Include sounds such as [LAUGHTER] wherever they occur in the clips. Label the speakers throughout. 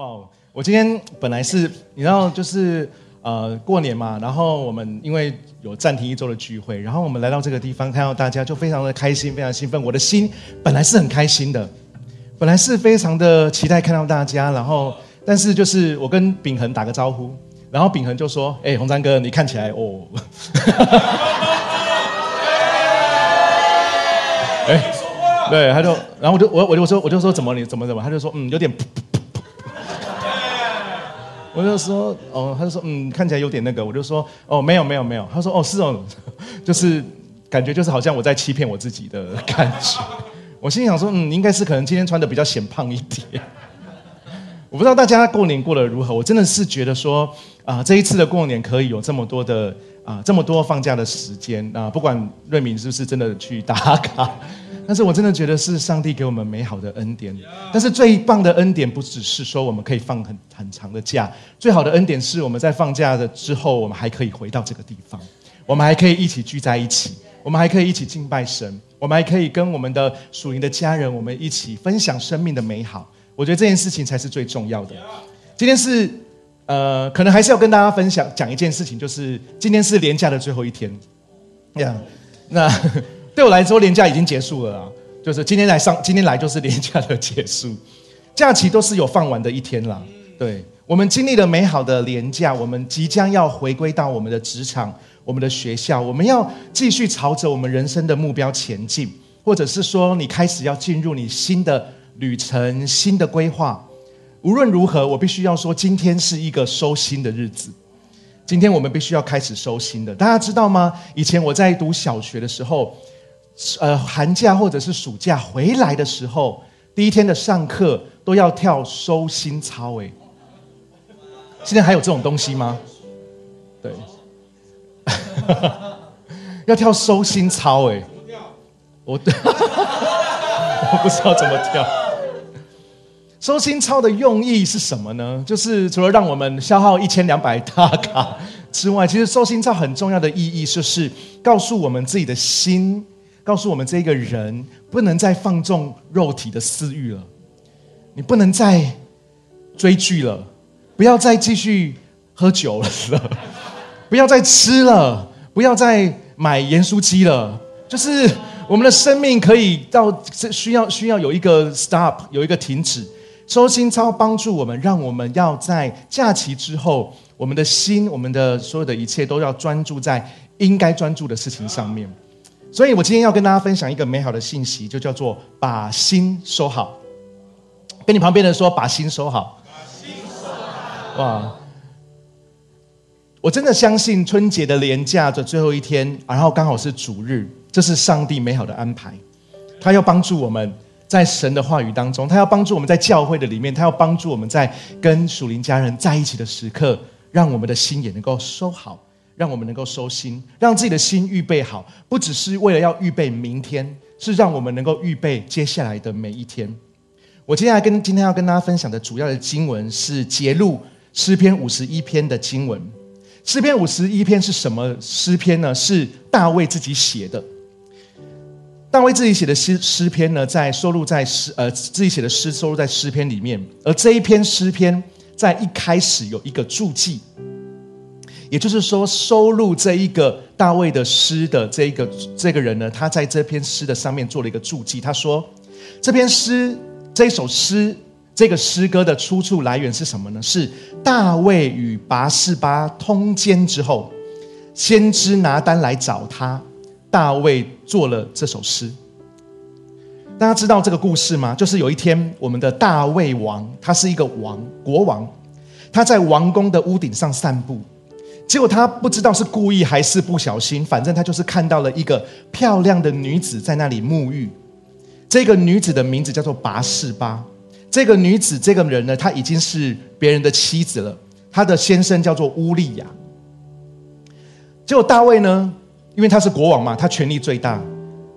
Speaker 1: 哇，我今天本来是你知道就是呃过年嘛，然后我们因为有暂停一周的聚会，然后我们来到这个地方看到大家就非常的开心，非常兴奋。我的心本来是很开心的，本来是非常的期待看到大家，然后但是就是我跟秉恒打个招呼，然后秉恒就说：“哎，洪山哥，你看起来哦。[LAUGHS] ”哎，对，他就，然后我就我我就说我就说怎么你怎么怎么，他就说嗯有点，我就说哦，他就说嗯看起来有点那个，我就说哦没有没有没有，他说哦是哦，[LAUGHS] 就是感觉就是好像我在欺骗我自己的感觉，[LAUGHS] 我心想说嗯应该是可能今天穿的比较显胖一点，[LAUGHS] 我不知道大家过年过得如何，我真的是觉得说啊这一次的过年可以有这么多的。啊，这么多放假的时间。啊，不管瑞敏是不是真的去打卡，但是我真的觉得是上帝给我们美好的恩典。但是最棒的恩典不只是说我们可以放很很长的假，最好的恩典是我们在放假的之后，我们还可以回到这个地方，我们还可以一起聚在一起，我们还可以一起敬拜神，我们还可以跟我们的属灵的家人，我们一起分享生命的美好。我觉得这件事情才是最重要的。今天是。呃，可能还是要跟大家分享讲一件事情，就是今天是连假的最后一天，呀，那对我来说，年假已经结束了啊，就是今天来上，今天来就是年假的结束，假期都是有放完的一天啦。对我们经历了美好的年假，我们即将要回归到我们的职场、我们的学校，我们要继续朝着我们人生的目标前进，或者是说，你开始要进入你新的旅程、新的规划。无论如何，我必须要说，今天是一个收心的日子。今天我们必须要开始收心的。大家知道吗？以前我在读小学的时候，呃，寒假或者是暑假回来的时候，第一天的上课都要跳收心操。哎，现在还有这种东西吗？对，[LAUGHS] 要跳收心操。哎，我，我不知道怎么跳。收心操的用意是什么呢？就是除了让我们消耗一千两百大卡之外，其实收心操很重要的意义就是告诉我们自己的心，告诉我们这个人不能再放纵肉体的私欲了，你不能再追剧了，不要再继续喝酒了，不要再吃了，不要再买盐酥鸡了，就是我们的生命可以到这需要需要有一个 stop，有一个停止。周心操帮助我们，让我们要在假期之后，我们的心，我们的所有的一切都要专注在应该专注的事情上面。所以我今天要跟大家分享一个美好的信息，就叫做把心收好。跟你旁边的人说，把心收好。把心收好。哇！我真的相信春节的连假的最后一天，然后刚好是主日，这是上帝美好的安排，他要帮助我们。在神的话语当中，他要帮助我们在教会的里面，他要帮助我们在跟属灵家人在一起的时刻，让我们的心也能够收好，让我们能够收心，让自己的心预备好，不只是为了要预备明天，是让我们能够预备接下来的每一天。我接下来跟今天要跟大家分享的主要的经文是揭露诗篇五十一篇的经文。诗篇五十一篇是什么诗篇呢？是大卫自己写的。大卫自己写的诗诗篇呢，在收录在诗呃自己写的诗收录在诗篇里面，而这一篇诗篇在一开始有一个注记，也就是说收录这一个大卫的诗的这一个这个人呢，他在这篇诗的上面做了一个注记，他说这篇诗这首诗这个诗歌的出处来源是什么呢？是大卫与拔示巴通奸之后，先知拿单来找他。大卫做了这首诗，大家知道这个故事吗？就是有一天，我们的大卫王，他是一个王国王，他在王宫的屋顶上散步，结果他不知道是故意还是不小心，反正他就是看到了一个漂亮的女子在那里沐浴。这个女子的名字叫做拔士巴。这个女子，这个人呢，她已经是别人的妻子了，她的先生叫做乌利亚。结果大卫呢？因为他是国王嘛，他权力最大，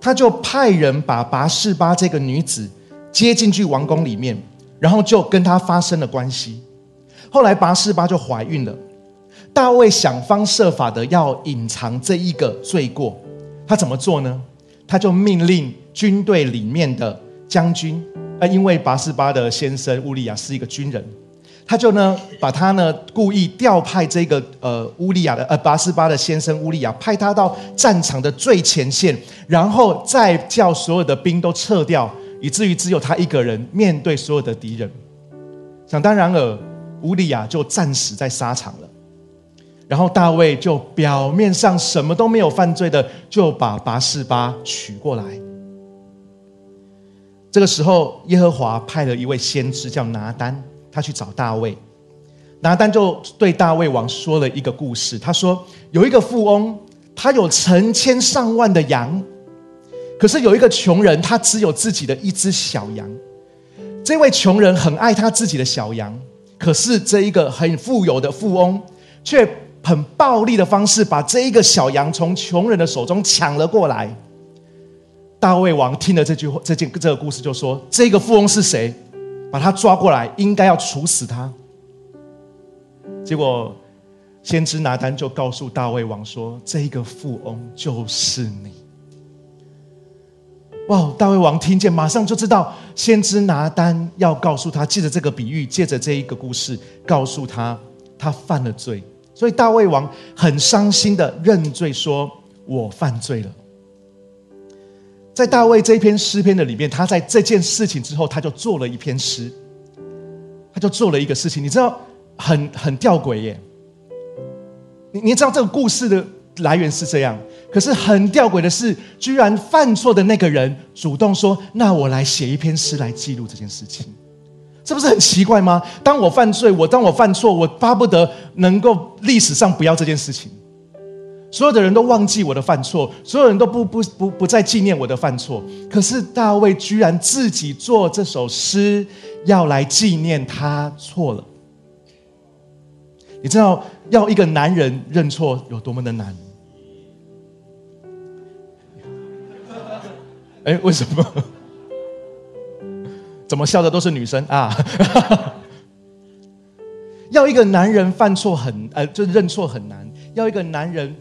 Speaker 1: 他就派人把拔士巴这个女子接进去王宫里面，然后就跟她发生了关系。后来拔士巴就怀孕了，大卫想方设法的要隐藏这一个罪过，他怎么做呢？他就命令军队里面的将军，呃，因为拔示巴的先生乌利亚是一个军人，他就呢把他呢故意调派这个呃乌利亚的呃八十巴的先生乌利亚，派他到战场的最前线，然后再叫所有的兵都撤掉，以至于只有他一个人面对所有的敌人。想当然尔，乌利亚就战死在沙场了。然后大卫就表面上什么都没有犯罪的，就把拔示巴娶过来。这个时候，耶和华派了一位先知叫拿丹，他去找大卫。拿丹就对大卫王说了一个故事。他说，有一个富翁，他有成千上万的羊，可是有一个穷人，他只有自己的一只小羊。这位穷人很爱他自己的小羊，可是这一个很富有的富翁却。很暴力的方式把这一个小羊从穷人的手中抢了过来。大卫王听了这句话，这件这个故事就说：“这个富翁是谁？把他抓过来，应该要处死他。”结果先知拿单就告诉大卫王说：“这个富翁就是你。”哇！大卫王听见，马上就知道先知拿单要告诉他，借着这个比喻，借着这一个故事，告诉他他犯了罪。所以大卫王很伤心的认罪，说：“我犯罪了。”在大卫这篇诗篇的里面，他在这件事情之后，他就做了一篇诗，他就做了一个事情，你知道，很很吊诡耶。你你知道这个故事的来源是这样，可是很吊诡的是，居然犯错的那个人主动说：“那我来写一篇诗来记录这件事情。”这不是很奇怪吗？当我犯罪，我当我犯错，我巴不得能够历史上不要这件事情，所有的人都忘记我的犯错，所有人都不不不不再纪念我的犯错。可是大卫居然自己做这首诗，要来纪念他错了。你知道要一个男人认错有多么的难？哎，为什么？怎么笑的都是女生啊！[LAUGHS] 要一个男人犯错很呃，就认错很难；要一个男人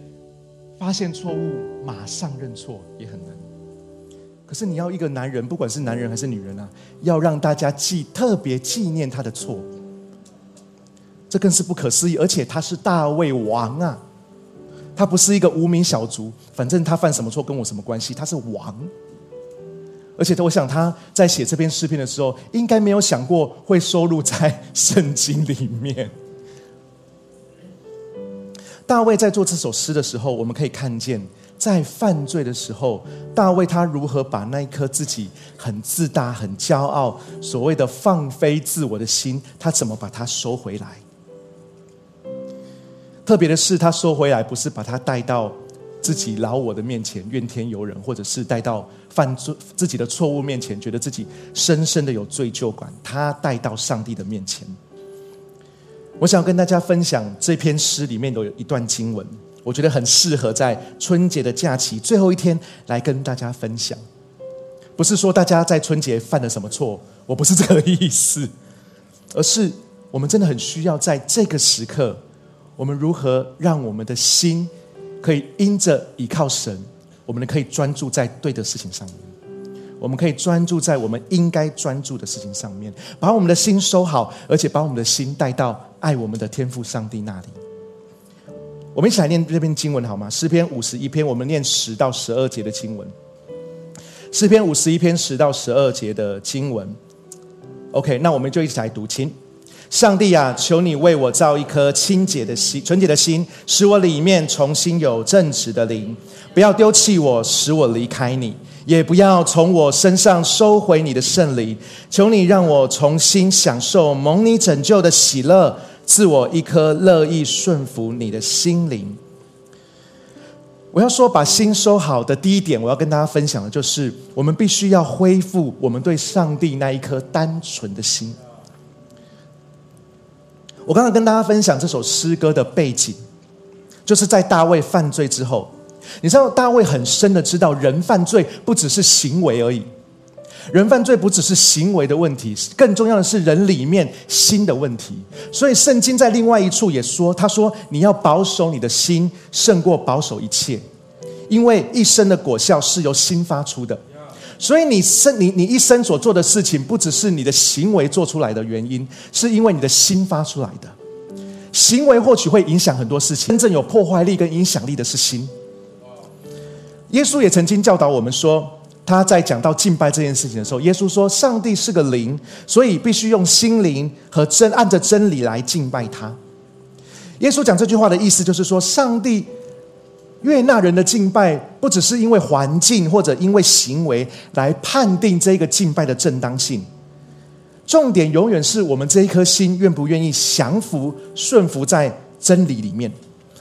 Speaker 1: 发现错误马上认错也很难。可是你要一个男人，不管是男人还是女人啊，要让大家记特别纪念他的错，这更是不可思议。而且他是大卫王啊，他不是一个无名小卒，反正他犯什么错跟我什么关系？他是王。而且，我想他在写这篇诗篇的时候，应该没有想过会收录在圣经里面。[LAUGHS] 大卫在做这首诗的时候，我们可以看见，在犯罪的时候，大卫他如何把那一颗自己很自大、很骄傲、所谓的放飞自我的心，他怎么把它收回来？特别的是，他收回来不是把他带到。自己老我的面前怨天尤人，或者是带到犯罪自己的错误面前，觉得自己深深的有罪疚感。他带到上帝的面前。我想跟大家分享这篇诗里面有一段经文，我觉得很适合在春节的假期最后一天来跟大家分享。不是说大家在春节犯了什么错，我不是这个意思，而是我们真的很需要在这个时刻，我们如何让我们的心。可以因着倚靠神，我们可以专注在对的事情上面。我们可以专注在我们应该专注的事情上面，把我们的心收好，而且把我们的心带到爱我们的天父上帝那里。我们一起来念这篇经文好吗？诗篇五十一篇，我们念十到十二节的经文。诗篇五十一篇十到十二节的经文。OK，那我们就一起来读，请。上帝啊，求你为我造一颗清洁的心、纯洁的心，使我里面重新有正直的灵。不要丢弃我，使我离开你；也不要从我身上收回你的圣灵。求你让我重新享受蒙你拯救的喜乐，赐我一颗乐意顺服你的心灵。我要说，把心收好的第一点，我要跟大家分享的就是，我们必须要恢复我们对上帝那一颗单纯的心。我刚刚跟大家分享这首诗歌的背景，就是在大卫犯罪之后，你知道大卫很深的知道，人犯罪不只是行为而已，人犯罪不只是行为的问题，更重要的是人里面心的问题。所以圣经在另外一处也说，他说你要保守你的心，胜过保守一切，因为一生的果效是由心发出的。所以你生你你一生所做的事情，不只是你的行为做出来的原因，是因为你的心发出来的。行为或许会影响很多事情，真正有破坏力跟影响力的是心。耶稣也曾经教导我们说，他在讲到敬拜这件事情的时候，耶稣说：“上帝是个灵，所以必须用心灵和真按着真理来敬拜他。”耶稣讲这句话的意思就是说，上帝悦纳人的敬拜，不只是因为环境或者因为行为来判定这个敬拜的正当性。重点永远是我们这一颗心愿不愿意降服、顺服在真理里面。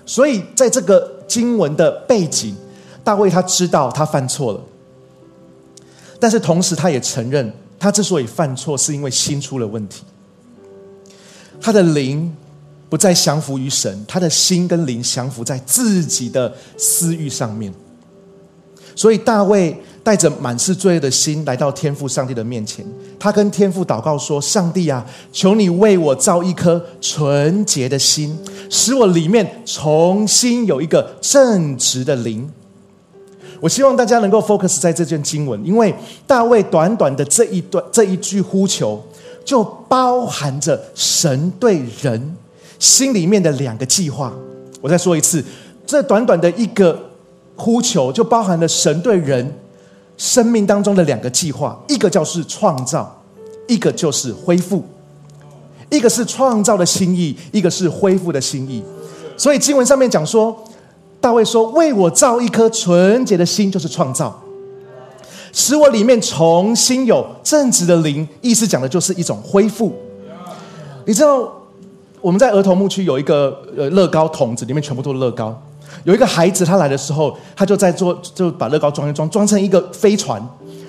Speaker 1: 所以，在这个经文的背景，大卫他知道他犯错了，但是同时他也承认，他之所以犯错，是因为心出了问题。他的灵不再降服于神，他的心跟灵降服在自己的私欲上面。所以，大卫。带着满是罪恶的心来到天父上帝的面前，他跟天父祷告说：“上帝啊，求你为我造一颗纯洁的心，使我里面重新有一个正直的灵。”我希望大家能够 focus 在这卷经文，因为大卫短短的这一段这一句呼求，就包含着神对人心里面的两个计划。我再说一次，这短短的一个呼求，就包含了神对人。生命当中的两个计划，一个叫是创造，一个就是恢复。一个是创造的心意，一个是恢复的心意。所以经文上面讲说，大卫说：“为我造一颗纯洁的心，就是创造，使我里面重新有正直的灵。”意思讲的就是一种恢复。你知道我们在儿童牧区有一个呃乐高桶子，里面全部都是乐高。有一个孩子，他来的时候，他就在做，就把乐高装一装，装成一个飞船。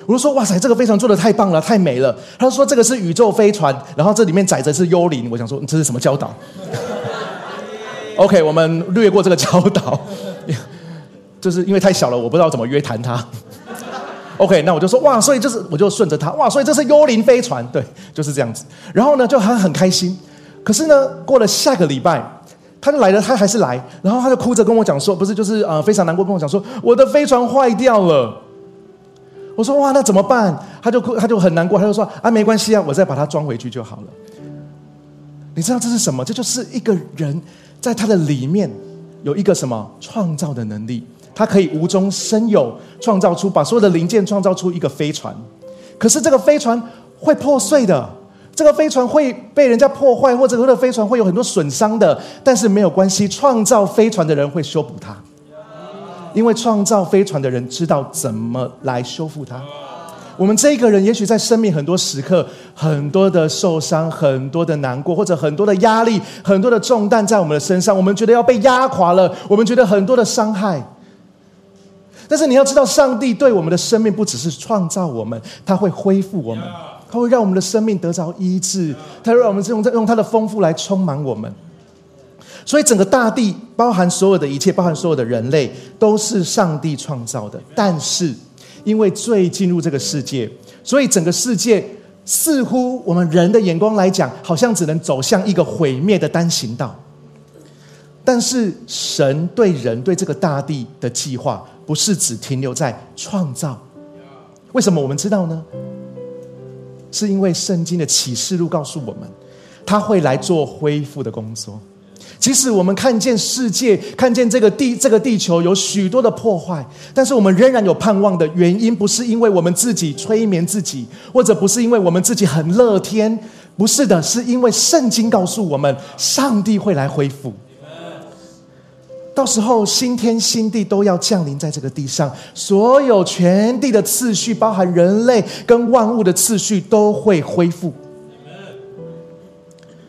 Speaker 1: 我就说：“哇塞，这个飞船做的太棒了，太美了。”他说：“这个是宇宙飞船，然后这里面载着是幽灵。”我想说：“这是什么教导？” [LAUGHS] OK，我们略过这个教导，[LAUGHS] 就是因为太小了，我不知道怎么约谈他。OK，那我就说：“哇，所以就是我就顺着他，哇，所以这是幽灵飞船，对，就是这样子。”然后呢，就他很开心。可是呢，过了下个礼拜。他就来了，他还是来，然后他就哭着跟我讲说：“不是，就是呃，非常难过，跟我讲说我的飞船坏掉了。”我说：“哇，那怎么办？”他就哭，他就很难过，他就说：“啊，没关系啊，我再把它装回去就好了。”你知道这是什么？这就是一个人在他的里面有一个什么创造的能力，他可以无中生有，创造出把所有的零件创造出一个飞船。可是这个飞船会破碎的。这个飞船会被人家破坏，或者这个飞船会有很多损伤的，但是没有关系，创造飞船的人会修补它，因为创造飞船的人知道怎么来修复它。我们这一个人，也许在生命很多时刻，很多的受伤，很多的难过，或者很多的压力，很多的重担在我们的身上，我们觉得要被压垮了，我们觉得很多的伤害。但是你要知道，上帝对我们的生命不只是创造我们，他会恢复我们。它会让我们的生命得着医治，它让我们用用它的丰富来充满我们。所以整个大地，包含所有的一切，包含所有的人类，都是上帝创造的。但是因为罪进入这个世界，所以整个世界似乎我们人的眼光来讲，好像只能走向一个毁灭的单行道。但是神对人对这个大地的计划，不是只停留在创造。为什么我们知道呢？是因为圣经的启示录告诉我们，他会来做恢复的工作。即使我们看见世界、看见这个地、这个地球有许多的破坏，但是我们仍然有盼望的原因，不是因为我们自己催眠自己，或者不是因为我们自己很乐天，不是的，是因为圣经告诉我们，上帝会来恢复。到时候，新天新地都要降临在这个地上，所有全地的次序，包含人类跟万物的次序，都会恢复。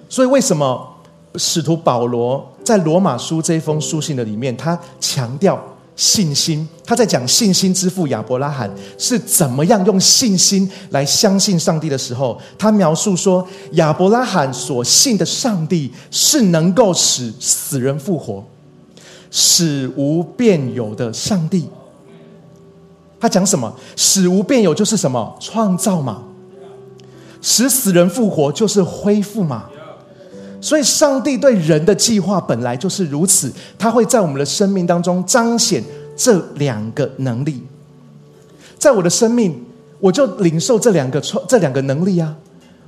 Speaker 1: 所以，为什么使徒保罗在罗马书这一封书信的里面，他强调信心？他在讲信心之父亚伯拉罕是怎么样用信心来相信上帝的时候，他描述说，亚伯拉罕所信的上帝是能够使死人复活。使无变有的上帝，他讲什么？使无变有就是什么？创造嘛。使死人复活就是恢复嘛。所以，上帝对人的计划本来就是如此，他会在我们的生命当中彰显这两个能力。在我的生命，我就领受这两个创这两个能力啊！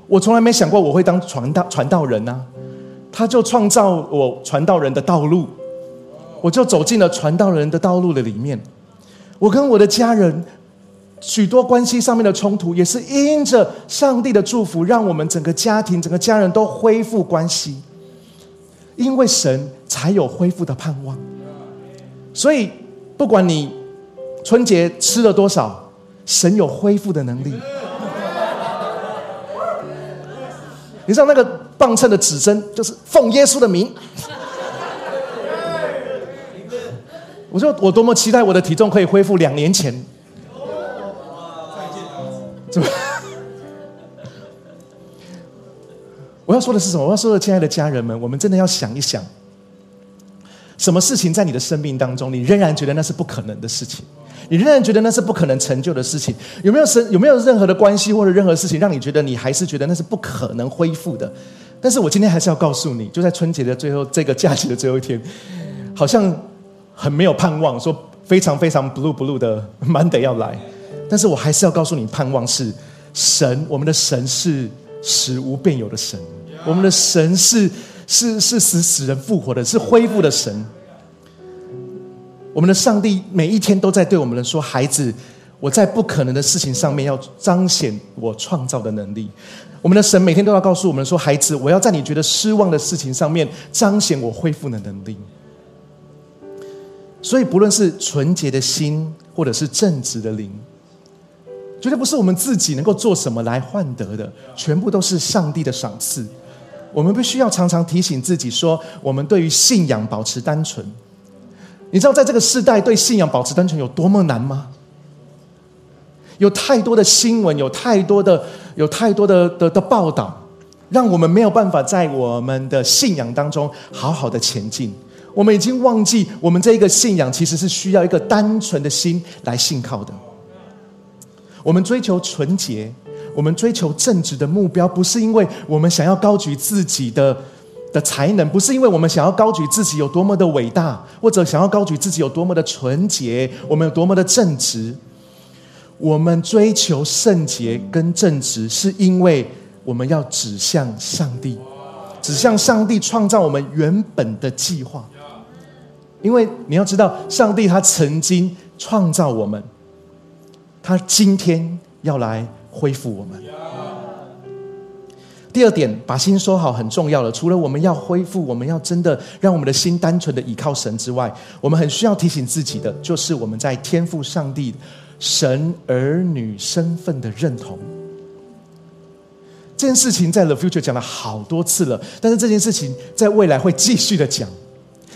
Speaker 1: 我从来没想过我会当传道传道人呐，他就创造我传道人的道路，我就走进了传道人的道路的里面。我跟我的家人许多关系上面的冲突，也是因着上帝的祝福，让我们整个家庭、整个家人都恢复关系。因为神才有恢复的盼望，所以不管你春节吃了多少，神有恢复的能力。你知道那个磅秤的指针，就是奉耶稣的名。我说我多么期待我的体重可以恢复两年前。怎么？我要说的是什么？我要说的，亲爱的家人们，我们真的要想一想，什么事情在你的生命当中，你仍然觉得那是不可能的事情，你仍然觉得那是不可能成就的事情？有没有神？有没有任何的关系或者任何事情，让你觉得你还是觉得那是不可能恢复的？但是我今天还是要告诉你，就在春节的最后这个假期的最后一天，好像很没有盼望，说非常非常 blue blue 的 [LAUGHS] Monday 要来，但是我还是要告诉你，盼望是神，我们的神是使无变有的神。我们的神是是是使死人复活的，是恢复的神。我们的上帝每一天都在对我们说：“孩子，我在不可能的事情上面要彰显我创造的能力。”我们的神每天都要告诉我们说：“孩子，我要在你觉得失望的事情上面彰显我恢复的能力。”所以，不论是纯洁的心，或者是正直的灵，绝对不是我们自己能够做什么来换得的，全部都是上帝的赏赐。我们必须要常常提醒自己说，我们对于信仰保持单纯。你知道，在这个时代，对信仰保持单纯有多么难吗？有太多的新闻，有太多的、有太多的的的报道，让我们没有办法在我们的信仰当中好好的前进。我们已经忘记，我们这一个信仰其实是需要一个单纯的心来信靠的。我们追求纯洁。我们追求正直的目标，不是因为我们想要高举自己的的才能，不是因为我们想要高举自己有多么的伟大，或者想要高举自己有多么的纯洁，我们有多么的正直。我们追求圣洁跟正直，是因为我们要指向上帝，指向上帝创造我们原本的计划。因为你要知道，上帝他曾经创造我们，他今天要来。恢复我们。第二点，把心收好很重要了。除了我们要恢复，我们要真的让我们的心单纯的倚靠神之外，我们很需要提醒自己的，就是我们在天赋上帝神儿女身份的认同。这件事情在 The Future 讲了好多次了，但是这件事情在未来会继续的讲。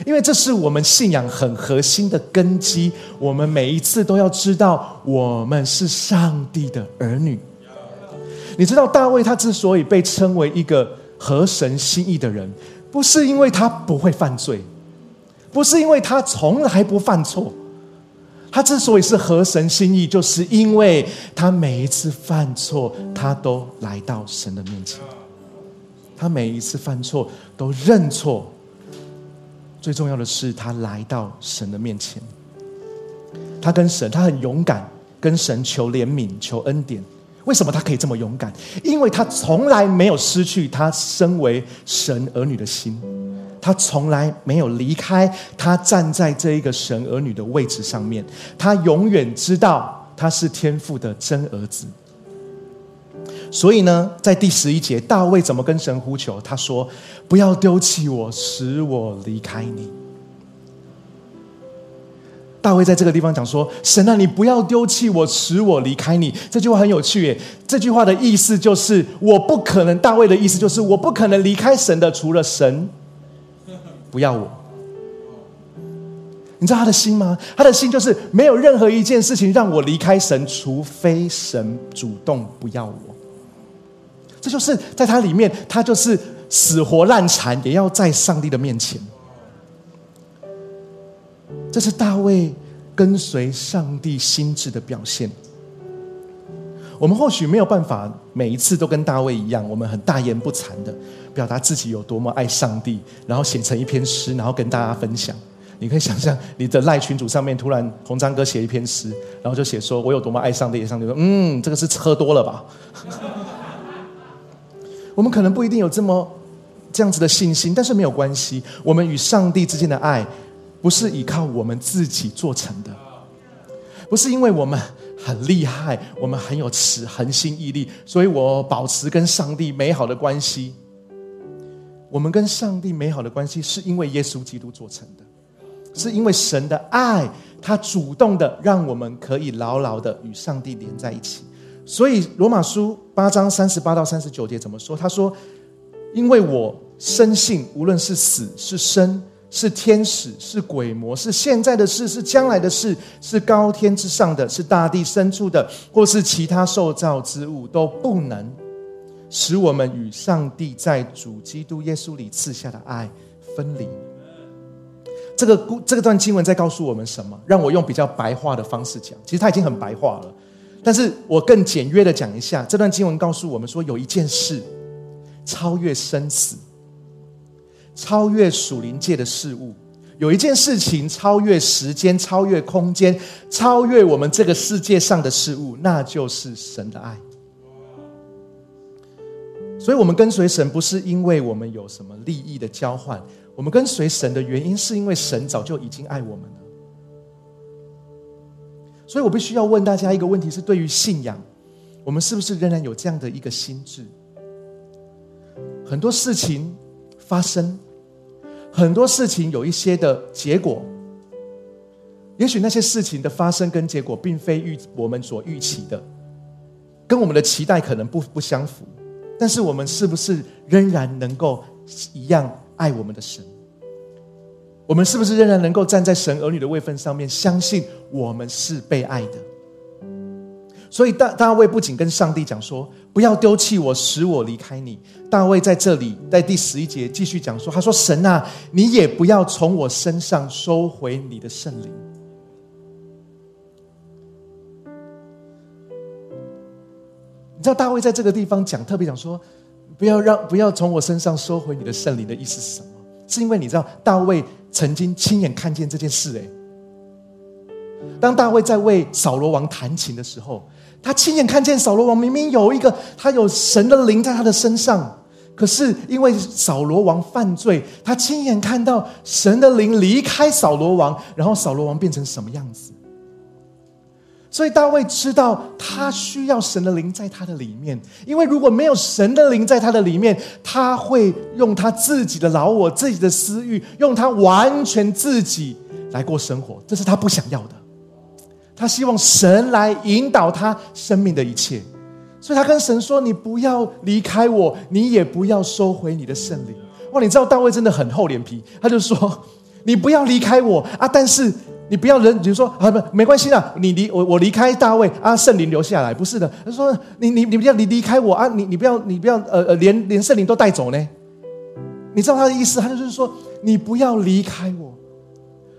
Speaker 1: 因为这是我们信仰很核心的根基，我们每一次都要知道，我们是上帝的儿女。你知道大卫他之所以被称为一个合神心意的人，不是因为他不会犯罪，不是因为他从来不犯错，他之所以是合神心意，就是因为他每一次犯错，他都来到神的面前，他每一次犯错都认错。最重要的是，他来到神的面前，他跟神，他很勇敢，跟神求怜悯、求恩典。为什么他可以这么勇敢？因为他从来没有失去他身为神儿女的心，他从来没有离开他站在这一个神儿女的位置上面。他永远知道他是天父的真儿子。所以呢，在第十一节，大卫怎么跟神呼求？他说：“不要丢弃我，使我离开你。”大卫在这个地方讲说：“神啊，你不要丢弃我，使我离开你。”这句话很有趣耶。这句话的意思就是，我不可能。大卫的意思就是，我不可能离开神的，除了神不要我。你知道他的心吗？他的心就是没有任何一件事情让我离开神，除非神主动不要我。这就是在他里面，他就是死活烂缠，也要在上帝的面前。这是大卫跟随上帝心智的表现。我们或许没有办法每一次都跟大卫一样，我们很大言不惭的表达自己有多么爱上帝，然后写成一篇诗，然后跟大家分享。你可以想象你的赖群主上面突然红章哥写一篇诗，然后就写说我有多么爱上帝，上帝说嗯，这个是喝多了吧？我们可能不一定有这么这样子的信心，但是没有关系，我们与上帝之间的爱不是依靠我们自己做成的，不是因为我们。很厉害，我们很有持恒心毅力，所以我保持跟上帝美好的关系。我们跟上帝美好的关系，是因为耶稣基督做成的，是因为神的爱，他主动的让我们可以牢牢的与上帝连在一起。所以罗马书八章三十八到三十九节怎么说？他说：“因为我深信，无论是死是生。”是天使，是鬼魔，是现在的事，是将来的事，是高天之上的，是大地深处的，或是其他受造之物，都不能使我们与上帝在主基督耶稣里赐下的爱分离。这个故这个段经文在告诉我们什么？让我用比较白话的方式讲，其实它已经很白话了，但是我更简约的讲一下。这段经文告诉我们说，有一件事超越生死。超越属灵界的事物，有一件事情超越时间、超越空间、超越我们这个世界上的事物，那就是神的爱。所以，我们跟随神不是因为我们有什么利益的交换，我们跟随神的原因是因为神早就已经爱我们了。所以我必须要问大家一个问题：是对于信仰，我们是不是仍然有这样的一个心智？很多事情。发生很多事情，有一些的结果。也许那些事情的发生跟结果，并非预我们所预期的，跟我们的期待可能不不相符。但是，我们是不是仍然能够一样爱我们的神？我们是不是仍然能够站在神儿女的位分上面，相信我们是被爱的？所以大大卫不仅跟上帝讲说：“不要丢弃我，使我离开你。”大卫在这里在第十一节继续讲说：“他说神啊，你也不要从我身上收回你的圣灵。”你知道大卫在这个地方讲特别讲说：“不要让不要从我身上收回你的圣灵”的意思是什么？是因为你知道大卫曾经亲眼看见这件事。哎，当大卫在为扫罗王弹琴的时候。他亲眼看见扫罗王明明有一个他有神的灵在他的身上，可是因为扫罗王犯罪，他亲眼看到神的灵离开扫罗王，然后扫罗王变成什么样子。所以大卫知道他需要神的灵在他的里面，因为如果没有神的灵在他的里面，他会用他自己的老我、自己的私欲，用他完全自己来过生活，这是他不想要的。他希望神来引导他生命的一切，所以他跟神说：“你不要离开我，你也不要收回你的圣灵。”哇，你知道大卫真的很厚脸皮，他就说：“你不要离开我啊，但是你不要人，比如说啊，不，没关系啦，你离我，我离开大卫啊，圣灵留下来，不是的。”他说：“你你你不要你离开我啊，你你不要你不要呃呃，连连圣灵都带走呢？你知道他的意思？他就是说，你不要离开我，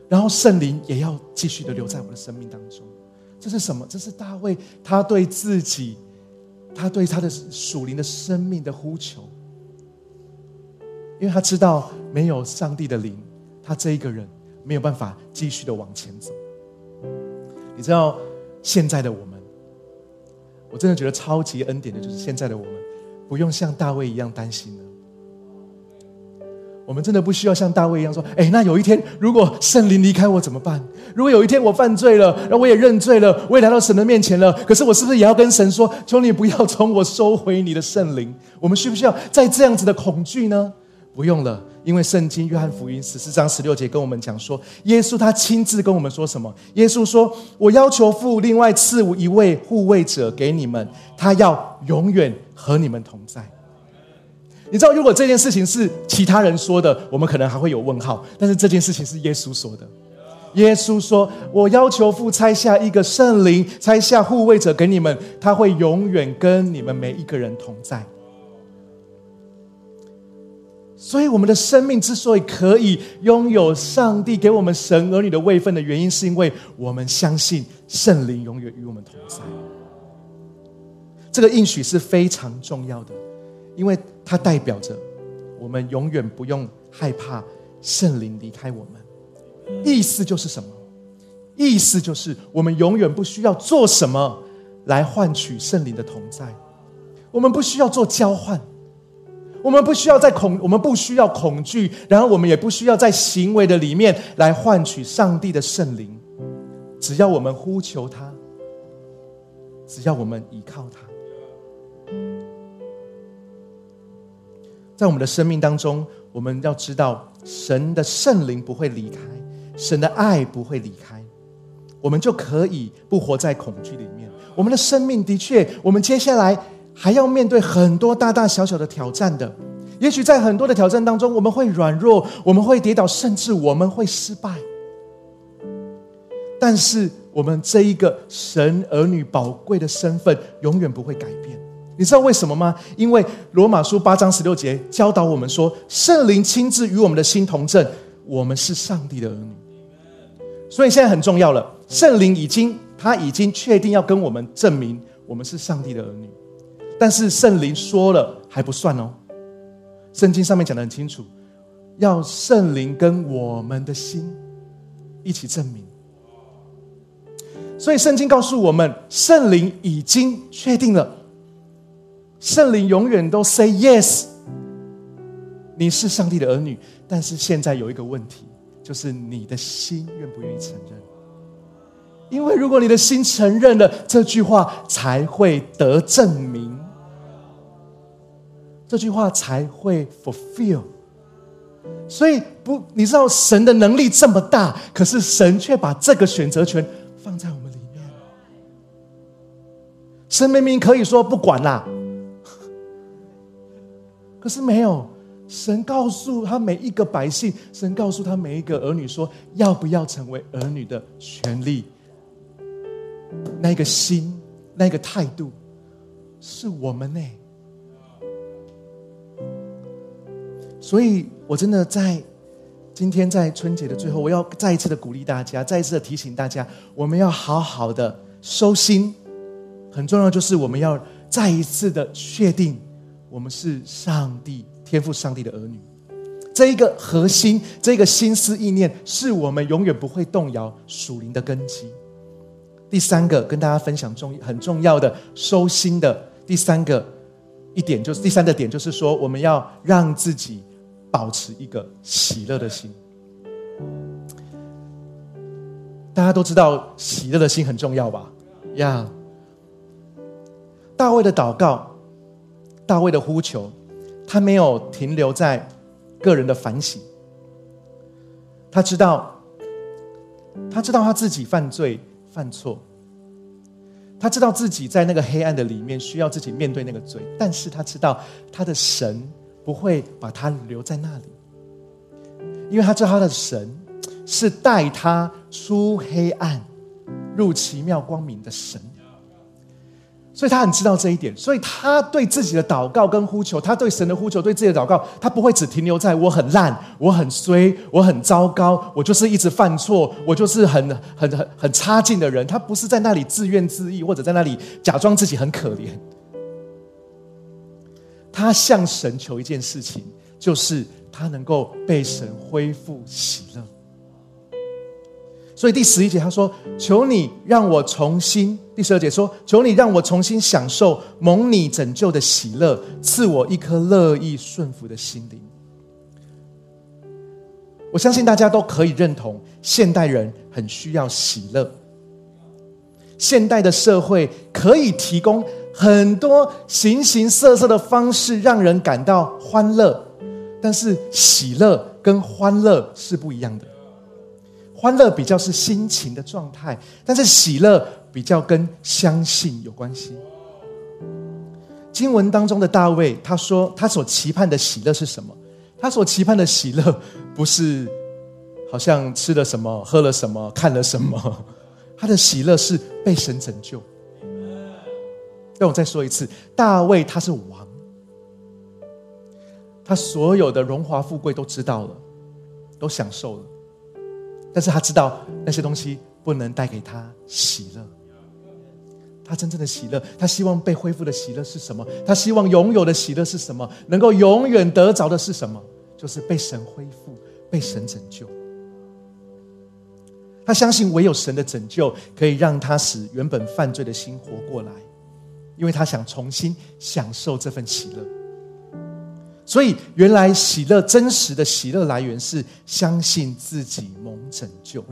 Speaker 1: 然后圣灵也要继续的留在我的生命当中。”这是什么？这是大卫他对自己，他对他的属灵的生命的呼求，因为他知道没有上帝的灵，他这一个人没有办法继续的往前走。你知道现在的我们，我真的觉得超级恩典的，就是现在的我们不用像大卫一样担心了。我们真的不需要像大卫一样说：“哎，那有一天如果圣灵离开我怎么办？如果有一天我犯罪了，然后我也认罪了，我也来到神的面前了，可是我是不是也要跟神说：求你不要从我收回你的圣灵？我们需不需要在这样子的恐惧呢？不用了，因为圣经约翰福音十四章十六节跟我们讲说，耶稣他亲自跟我们说什么？耶稣说：我要求父另外赐一位护卫者给你们，他要永远和你们同在。”你知道，如果这件事情是其他人说的，我们可能还会有问号。但是这件事情是耶稣说的。耶稣说：“我要求父拆下一个圣灵，拆下护卫者给你们，他会永远跟你们每一个人同在。”所以，我们的生命之所以可以拥有上帝给我们神儿女的位分的原因，是因为我们相信圣灵永远与我们同在。这个应许是非常重要的。因为它代表着我们永远不用害怕圣灵离开我们，意思就是什么？意思就是我们永远不需要做什么来换取圣灵的同在，我们不需要做交换，我们不需要在恐，我们不需要恐惧，然后我们也不需要在行为的里面来换取上帝的圣灵。只要我们呼求他，只要我们依靠他。在我们的生命当中，我们要知道，神的圣灵不会离开，神的爱不会离开，我们就可以不活在恐惧里面。我们的生命的确，我们接下来还要面对很多大大小小的挑战的。也许在很多的挑战当中，我们会软弱，我们会跌倒，甚至我们会失败。但是，我们这一个神儿女宝贵的身份，永远不会改变。你知道为什么吗？因为罗马书八章十六节教导我们说，圣灵亲自与我们的心同证，我们是上帝的儿女。所以现在很重要了，圣灵已经他已经确定要跟我们证明我们是上帝的儿女。但是圣灵说了还不算哦，圣经上面讲的很清楚，要圣灵跟我们的心一起证明。所以圣经告诉我们，圣灵已经确定了。圣灵永远都 say yes，你是上帝的儿女。但是现在有一个问题，就是你的心愿不愿意承认？因为如果你的心承认了这句话，才会得证明，这句话才会 fulfill。所以不，你知道神的能力这么大，可是神却把这个选择权放在我们里面。神明明可以说不管啦。[LAUGHS] 可是没有，神告诉他每一个百姓，神告诉他每一个儿女说，要不要成为儿女的权利，那个心，那个态度，是我们呢。所以我真的在今天在春节的最后，我要再一次的鼓励大家，再一次的提醒大家，我们要好好的收心。很重要就是我们要再一次的确定。我们是上帝天赋上帝的儿女，这一个核心，这个心思意念，是我们永远不会动摇属灵的根基。第三个跟大家分享重很重要的收心的第三个一点，就是第三个点，就是说我们要让自己保持一个喜乐的心。大家都知道喜乐的心很重要吧？呀，大卫的祷告。大卫的呼求，他没有停留在个人的反省。他知道，他知道他自己犯罪犯错，他知道自己在那个黑暗的里面需要自己面对那个罪，但是他知道他的神不会把他留在那里，因为他知道他的神是带他出黑暗入奇妙光明的神。所以他很知道这一点，所以他对自己的祷告跟呼求，他对神的呼求，对自己的祷告，他不会只停留在我很烂，我很衰，我很糟糕，我就是一直犯错，我就是很很很很差劲的人。他不是在那里自怨自艾，或者在那里假装自己很可怜。他向神求一件事情，就是他能够被神恢复喜乐。所以第十一节他说：“求你让我重新。”第十二节说：“求你让我重新享受蒙你拯救的喜乐，赐我一颗乐意顺服的心灵。”我相信大家都可以认同，现代人很需要喜乐。现代的社会可以提供很多形形色色的方式让人感到欢乐，但是喜乐跟欢乐是不一样的。欢乐比较是心情的状态，但是喜乐比较跟相信有关系。经文当中的大卫他说，他所期盼的喜乐是什么？他所期盼的喜乐不是好像吃了什么、喝了什么、看了什么，他的喜乐是被神拯救。让我再说一次，大卫他是王，他所有的荣华富贵都知道了，都享受了。但是他知道那些东西不能带给他喜乐。他真正的喜乐，他希望被恢复的喜乐是什么？他希望拥有的喜乐是什么？能够永远得着的是什么？就是被神恢复，被神拯救。他相信唯有神的拯救可以让他使原本犯罪的心活过来，因为他想重新享受这份喜乐。所以，原来喜乐真实的喜乐来源是相信自己蒙拯救。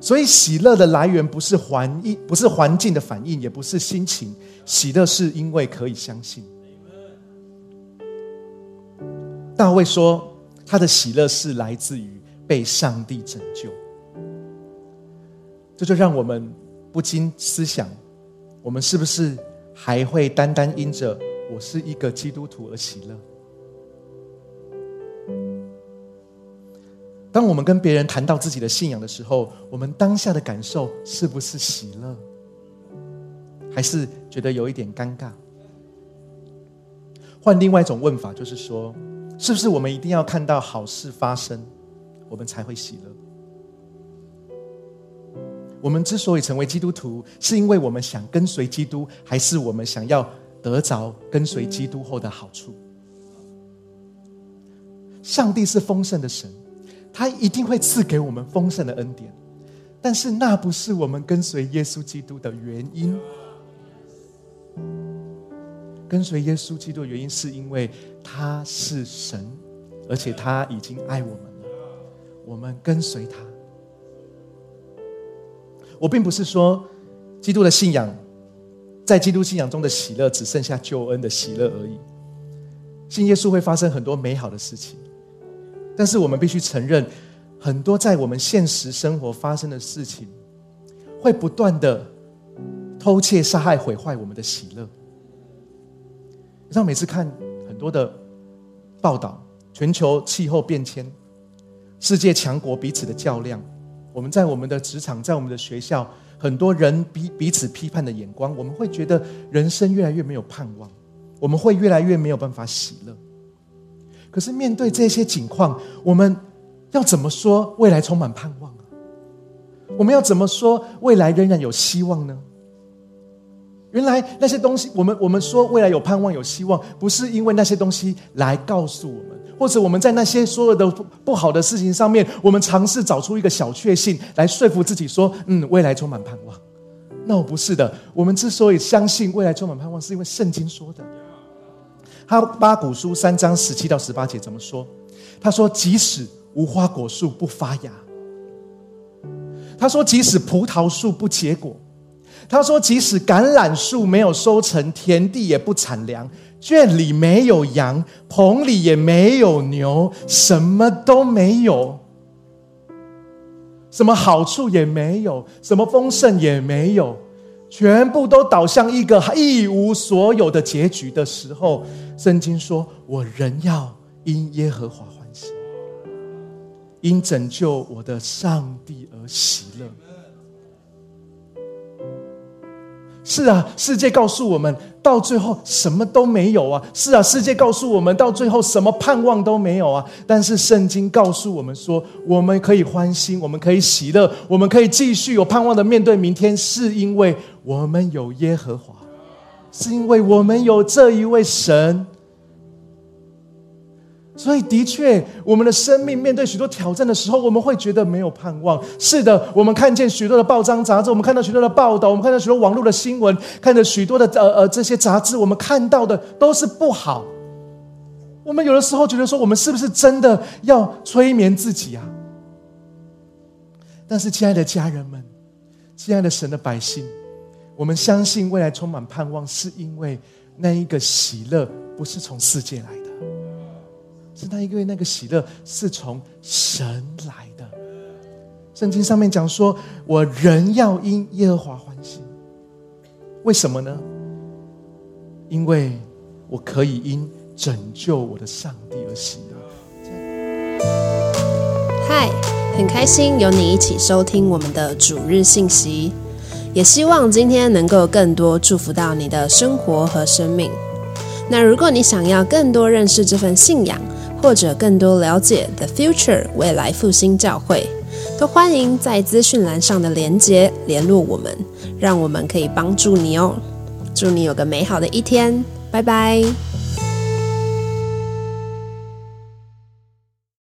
Speaker 1: 所以，喜乐的来源不是环境，不是环境的反应，也不是心情。喜乐是因为可以相信。大卫说，他的喜乐是来自于被上帝拯救。这就让我们不禁思想：我们是不是还会单单因着我是一个基督徒而喜乐？当我们跟别人谈到自己的信仰的时候，我们当下的感受是不是喜乐，还是觉得有一点尴尬？换另外一种问法，就是说，是不是我们一定要看到好事发生，我们才会喜乐？我们之所以成为基督徒，是因为我们想跟随基督，还是我们想要得着跟随基督后的好处？上帝是丰盛的神，他一定会赐给我们丰盛的恩典，但是那不是我们跟随耶稣基督的原因。跟随耶稣基督的原因，是因为他是神，而且他已经爱我们了，我们跟随他。我并不是说，基督的信仰，在基督信仰中的喜乐只剩下救恩的喜乐而已。信耶稣会发生很多美好的事情，但是我们必须承认，很多在我们现实生活发生的事情，会不断的偷窃、杀害、毁坏我们的喜乐。你知道，每次看很多的报道，全球气候变迁，世界强国彼此的较量。我们在我们的职场，在我们的学校，很多人彼彼此批判的眼光，我们会觉得人生越来越没有盼望，我们会越来越没有办法喜乐。可是面对这些景况，我们要怎么说未来充满盼望啊？我们要怎么说未来仍然有希望呢？原来那些东西，我们我们说未来有盼望、有希望，不是因为那些东西来告诉我们。或者我们在那些所有的不好的事情上面，我们尝试找出一个小确幸来说服自己说：“嗯，未来充满盼望。”那我不是的。我们之所以相信未来充满盼望，是因为圣经说的。他八古书三章十七到十八节怎么说？他说：“即使无花果树不发芽，他说即使葡萄树不结果，他说即使橄榄树没有收成，田地也不产粮。”圈里没有羊，棚里也没有牛，什么都没有，什么好处也没有，什么丰盛也没有，全部都导向一个一无所有的结局的时候，圣经说：“我仍要因耶和华欢喜，因拯救我的上帝而喜乐。”是啊，世界告诉我们，到最后什么都没有啊！是啊，世界告诉我们，到最后什么盼望都没有啊！但是圣经告诉我们说，我们可以欢心，我们可以喜乐，我们可以继续有盼望的面对明天，是因为我们有耶和华，是因为我们有这一位神。所以，的确，我们的生命面对许多挑战的时候，我们会觉得没有盼望。是的，我们看见许多的报章杂志，我们看到许多的报道，我们看到许多网络的新闻，看着许多的呃呃这些杂志，我们看到的都是不好。我们有的时候觉得说，我们是不是真的要催眠自己啊？但是，亲爱的家人们，亲爱的神的百姓，我们相信未来充满盼望，是因为那一个喜乐不是从世界来的。是那因为那个喜乐是从神来的。圣经上面讲说：“我仍要因耶和华欢喜。”为什么呢？因为我可以因拯救我的上帝而喜乐。
Speaker 2: 嗨，很开心有你一起收听我们的主日信息，也希望今天能够更多祝福到你的生活和生命。那如果你想要更多认识这份信仰，或者更多了解 The Future 未来复兴教会，都欢迎在资讯栏上的连接联络我们，让我们可以帮助你哦。祝你有个美好的一天，拜拜。